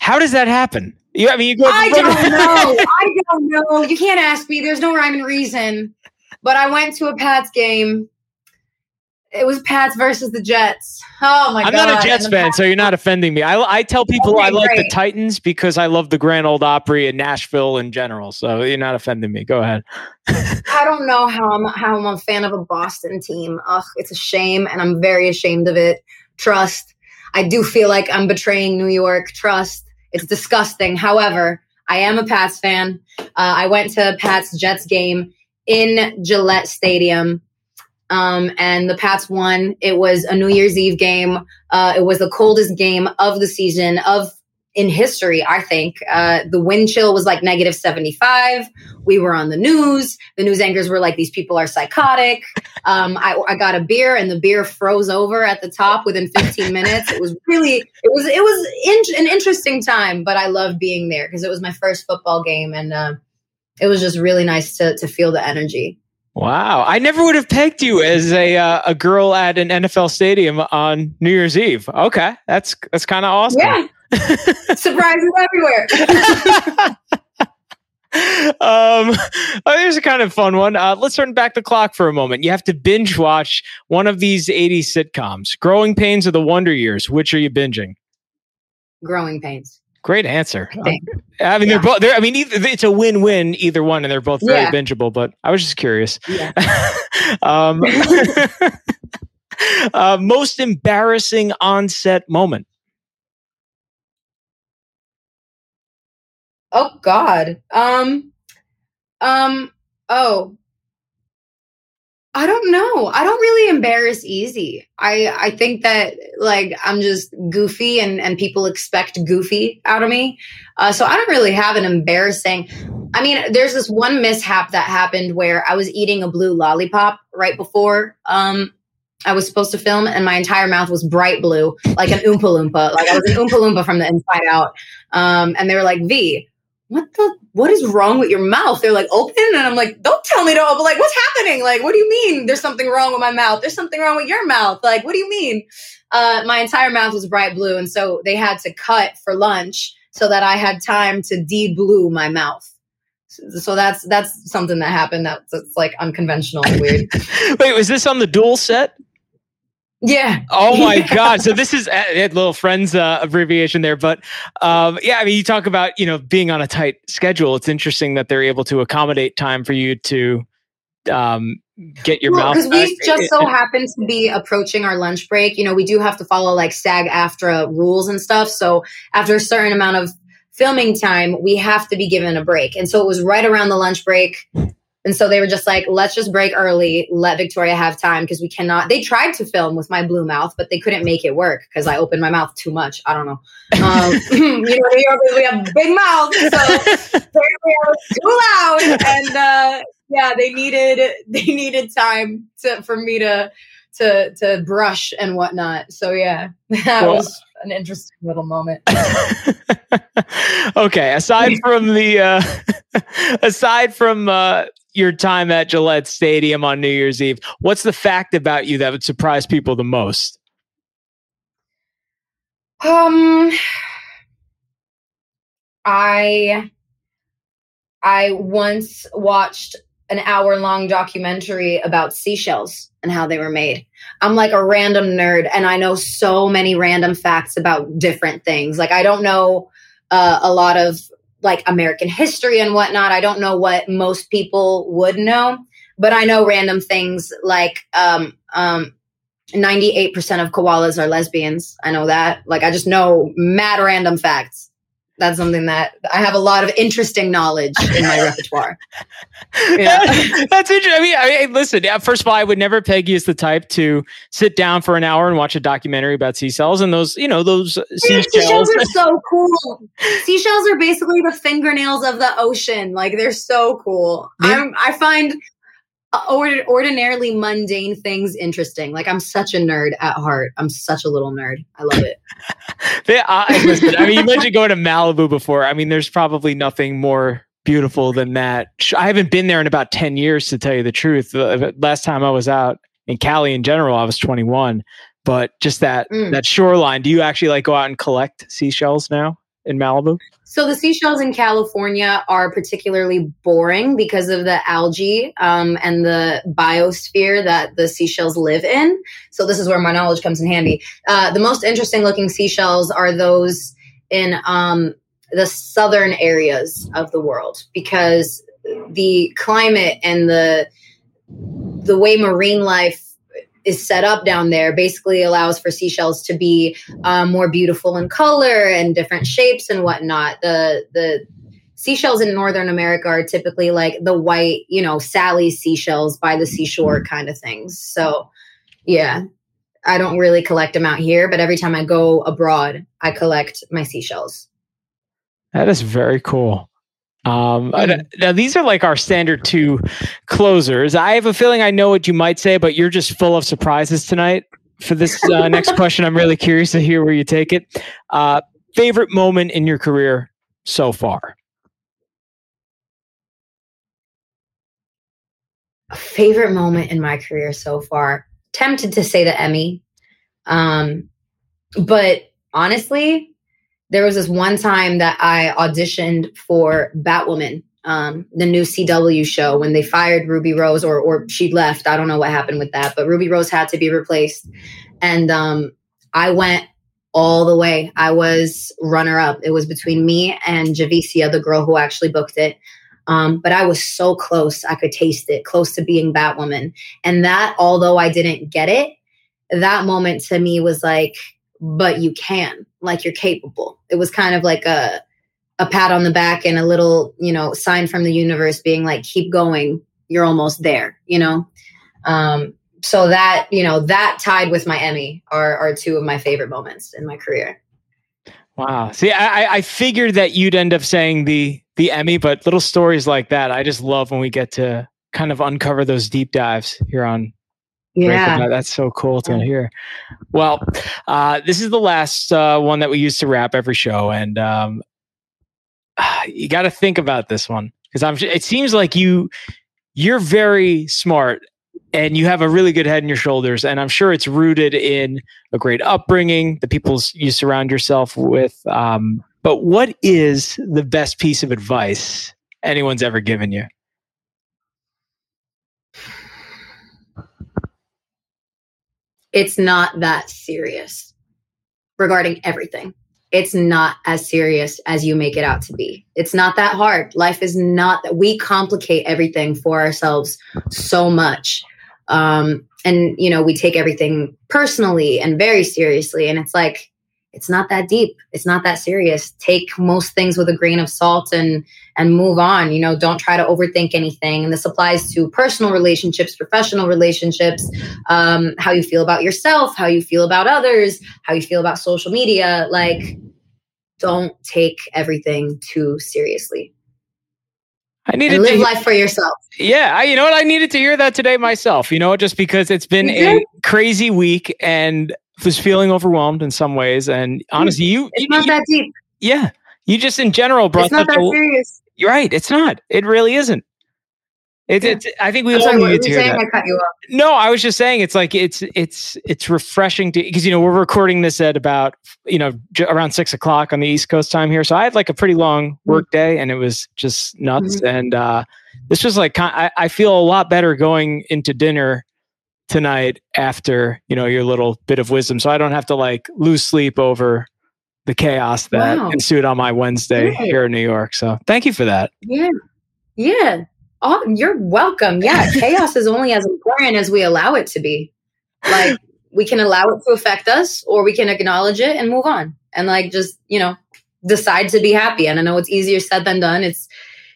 How does that happen? You, I mean, you go. I don't know. I don't know. You can't ask me. There's no rhyme and reason. But I went to a Pats game. It was Pats versus the Jets. Oh my I'm god! not a Jets fan, Pats- so you're not offending me. I, I tell people I Okay, like the. Titans because I love the Grand Ole Opry and Nashville in general. So you're not offending me. Go ahead. I don't know how I'm how I'm a fan of a Boston team. Ugh, it's a shame, and I'm very ashamed of it. Trust. I do feel like I'm betraying New York. Trust. It's disgusting. However, I am a Pats fan. Uh, I went to Pats Jets game in Gillette Stadium. Um, and the Pats won. It was a New Year's Eve game. Uh, it was the coldest game of the season of in history, I think. Uh, the wind chill was like negative 75. We were on the news. The news anchors were like, these people are psychotic. Um, I, I got a beer and the beer froze over at the top within 15 minutes. It was really, it was, it was in, an interesting time, but I loved being there because it was my first football game and, uh, it was just really nice to, to feel the energy. Wow, I never would have pegged you as a uh, a girl at an NFL stadium on New Year's Eve. Okay, that's that's kind of awesome. Yeah. Surprises everywhere. um, oh, here's a kind of fun one. Uh, let's turn back the clock for a moment. You have to binge watch one of these 80s sitcoms: Growing Pains or The Wonder Years. Which are you binging? Growing pains. Great answer. I think. I mean, they're both. They're, I mean, either, it's a win-win either one, and they're both very Yeah. bingeable. But I was just curious. Yeah. um, uh, most embarrassing on-set moment. Oh God. Um. Um. Oh. I don't know. I don't really embarrass easy. I I think that like I'm just goofy and and people expect goofy out of me. Uh, so I don't really have an embarrassing. I mean, there's this one mishap that happened where I was eating a blue lollipop right before um I was supposed to film, and my entire mouth was bright blue, like an Oompa Loompa. Like I was an Oompa Loompa from the inside out. Um, and they were like, V, what the what is wrong with your mouth? They're like, open. And I'm like, don't tell me to open. Like, what's happening? Like, what do you mean there's something wrong with my mouth? There's something wrong with your mouth. Like, what do you mean? Uh, my entire mouth was bright blue. And so they had to cut for lunch so that I had time to de-blue my mouth. So that's that's something that happened that's, that's like unconventional and weird. Wait, was this on the DOOL set? Yeah. Oh my God. So this is a little friends uh, abbreviation there, but um, yeah, I mean, you talk about you know being on a tight schedule. It's interesting that they're able to accommodate time for you to um, get your well, mouth. Because we just so happen to be approaching our lunch break. You know, we do have to follow like SAG AFTRA rules and stuff. So after a certain amount of filming time, we have to be given a break. And so it was right around the lunch break. And so they were just like, let's just break early, let Victoria have time because we cannot. They tried to film with my blue mouth, but they couldn't make it work because I opened my mouth too much. I don't know. Um, you know, New York, we have big mouths, so apparently I was too loud. And uh, yeah, they needed they needed time to for me to to to brush and whatnot. So yeah, that well, was an interesting little moment. okay, aside from the uh, aside from uh, your time at Gillette Stadium on New Year's Eve, what's the fact about you that would surprise people the most? Um, I I once watched an hour long documentary about seashells and how they were made. I'm like a random nerd and I know so many random facts about different things. Like I don't know uh, a lot of like American history and whatnot. I don't know what most people would know, but I know random things like um, um, 98% of koalas are lesbians. I know that. Like I just know mad random facts that's something that I have a lot of interesting knowledge in my repertoire. Yeah. that's interesting. I mean, I mean, listen. Yeah, first of all, I would never peg you as the type to sit down for an hour and watch a documentary about seashells and those, you know, those seashells. Seashells are so cool. Seashells are basically the fingernails of the ocean. Like they're so cool. Yeah. I'm, I find ordinarily mundane things interesting. Like I'm such a nerd at heart. I'm such a little nerd. I love it. they, uh, listen, I mean, you mentioned going to Malibu before. I mean, there's probably nothing more beautiful than that. I haven't been there in about 10 years to tell you the truth. last time I was out in Cali in general, I was 21. But just that mm. that shoreline, do you actually like go out and collect seashells now in Malibu? So the seashells in California are particularly boring because of the algae um, and the biosphere that the seashells live in. So this is where my knowledge comes in handy. Uh, the most interesting looking seashells are those in um, the southern areas of the world because the climate and the the way marine life is set up down there basically allows for seashells to be um, more beautiful in color and different shapes and whatnot. The the seashells in Northern America are typically like the white, you know, Sally seashells by the seashore kind of things. So, yeah, I don't really collect them out here, but every time I go abroad, I collect my seashells. That is very cool. Um, now these are like our standard two closers. I have a feeling I know what you might say, but you're just full of surprises tonight. For this uh, next question, I'm really curious to hear where you take it. Uh, favorite moment in your career so far? A favorite moment in my career so far. Tempted to say the Emmy, um, but honestly, there was this one time that I auditioned for Batwoman, um, the new CW show, when they fired Ruby Rose or or she left. I don't know what happened with that, but Ruby Rose had to be replaced, and um, I went all the way. I was runner up. It was between me and Javicia, the girl who actually booked it. Um, but I was so close. I could taste it, close to being Batwoman. And that, although I didn't get it, that moment to me was like, but you can, like you're capable. It was kind of like a a pat on the back and a little, you know, sign from the universe being like, keep going, you're almost there, you know? Um, so that, you know, that tied with my Emmy are, are two of my favorite moments in my career. Wow. See, I, I figured that you'd end up saying the the Emmy, but little stories like that, I just love when we get to kind of uncover those deep dives here on yeah, that's so cool to hear. Well, uh, this is the last uh, one that we use to wrap every show, and um, you got to think about this one because I'm. It seems like you you're very smart and you have a really good head in your shoulders and i'm sure it's rooted in a great upbringing the people you surround yourself with um, but what is the best piece of advice anyone's ever given you it's not that serious regarding everything it's not as serious as you make it out to be. It's not that hard. Life is not that we complicate everything for ourselves so much. Um, and, you know, we take everything personally and very seriously. And it's like, it's not that deep. It's not that serious. Take most things with a grain of salt and and move on. You know, don't try to overthink anything. And this applies to personal relationships, professional relationships, um, how you feel about yourself, how you feel about others, how you feel about social media. Like, don't take everything too seriously. I needed live to life for yourself. Yeah, I, you know what? I needed to hear that today myself. You know, just because it's been a crazy week and was feeling overwhelmed in some ways. And honestly, you it's not you, that deep. Yeah, you just in general brought it's not that serious. You're right. It's not. It really isn't. It's, Yeah. it's I think we I'm all sorry, needed were to you hear saying? that. I cut you off. No, I was just saying it's like it's it's it's refreshing to because you know we're recording this at about you know j- around six o'clock on the East Coast time here, so I had like a pretty long work day and it was just nuts. And uh, this was like I, I feel a lot better going into dinner tonight after you know your little bit of wisdom, so I don't have to like lose sleep over the chaos that Wow. ensued on my Wednesday here in New York. So thank you for that. Yeah. Yeah. Oh, you're welcome. Yeah. Chaos is only as important as we allow it to be. Like we can allow it to affect us or we can acknowledge it and move on and like just, you know, decide to be happy. And I know it's easier said than done. It's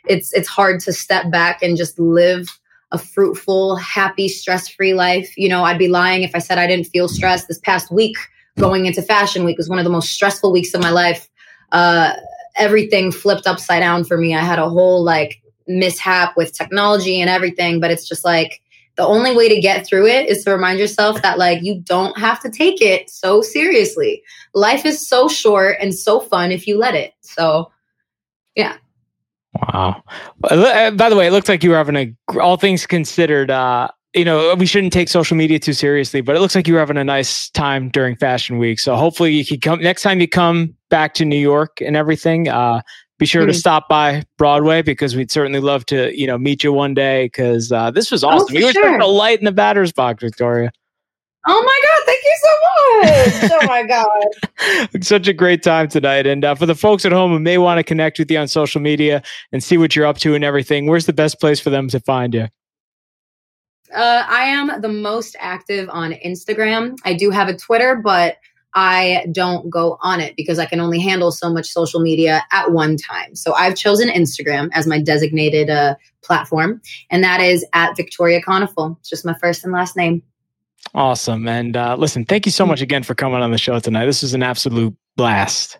it's it's hard to step back and just live a fruitful, happy, stress-free life. You know, I'd be lying if I said I didn't feel stressed this past week going into fashion week was one of the most stressful weeks of my life. Uh everything flipped upside down for me. I had a whole like mishap with technology and everything, but it's just like the only way to get through it is to remind yourself that like you don't have to take it so seriously. Life is so short and so fun if you let it. So, yeah. Wow. Uh, By the way, it looks like you were having a, all things considered, uh, you know, we shouldn't take social media too seriously, but it looks like you were having a nice time during Fashion Week. So hopefully you can come next time you come back to New York and everything. Uh, be sure to Mhm. stop by Broadway because we'd certainly love to, you know, meet you one day because uh, this was awesome. for you were sure. such a light in the batter's box, Victoria. Oh my God. Thank you so much. oh my God. Such a great time tonight. And uh, for the folks at home who may want to connect with you on social media and see what you're up to and everything, where's the best place for them to find you? Uh, I am the most active on Instagram. I do have a Twitter, but I don't go on it because I can only handle so much social media at one time. So I've chosen Instagram as my designated uh, platform, and that is at Victoria Konefal. It's just my first and last name. Awesome. And uh, listen, thank you so much again for coming on the show tonight. This was an absolute blast.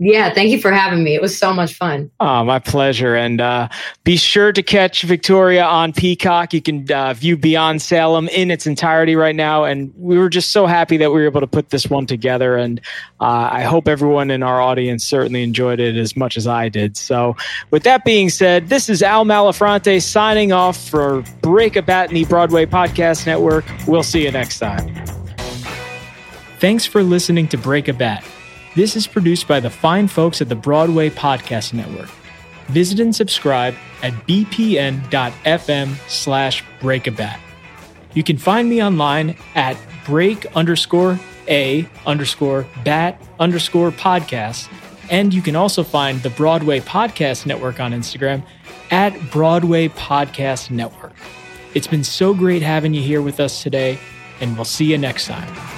Yeah, thank you for having me. It was so much fun. Oh, my pleasure. And uh, be sure to catch Victoria on Peacock. You can uh, view Beyond Salem in its entirety right now. And we were just so happy that we were able to put this one together. And uh, I hope everyone in our audience certainly enjoyed it as much as I did. So, with that being said, this is Al Malafronte signing off for Break a Bat in the Broadway Podcast Network. We'll see you next time. Thanks for listening to Break a Bat. This is produced by the fine folks at the Broadway Podcast Network. Visit and subscribe at bpn.fm slash breakabat. You can find me online at break underscore a underscore bat underscore podcast. And you can also find the Broadway Podcast Network on Instagram at Broadway Podcast Network. It's been so great having you here with us today, and we'll see you next time.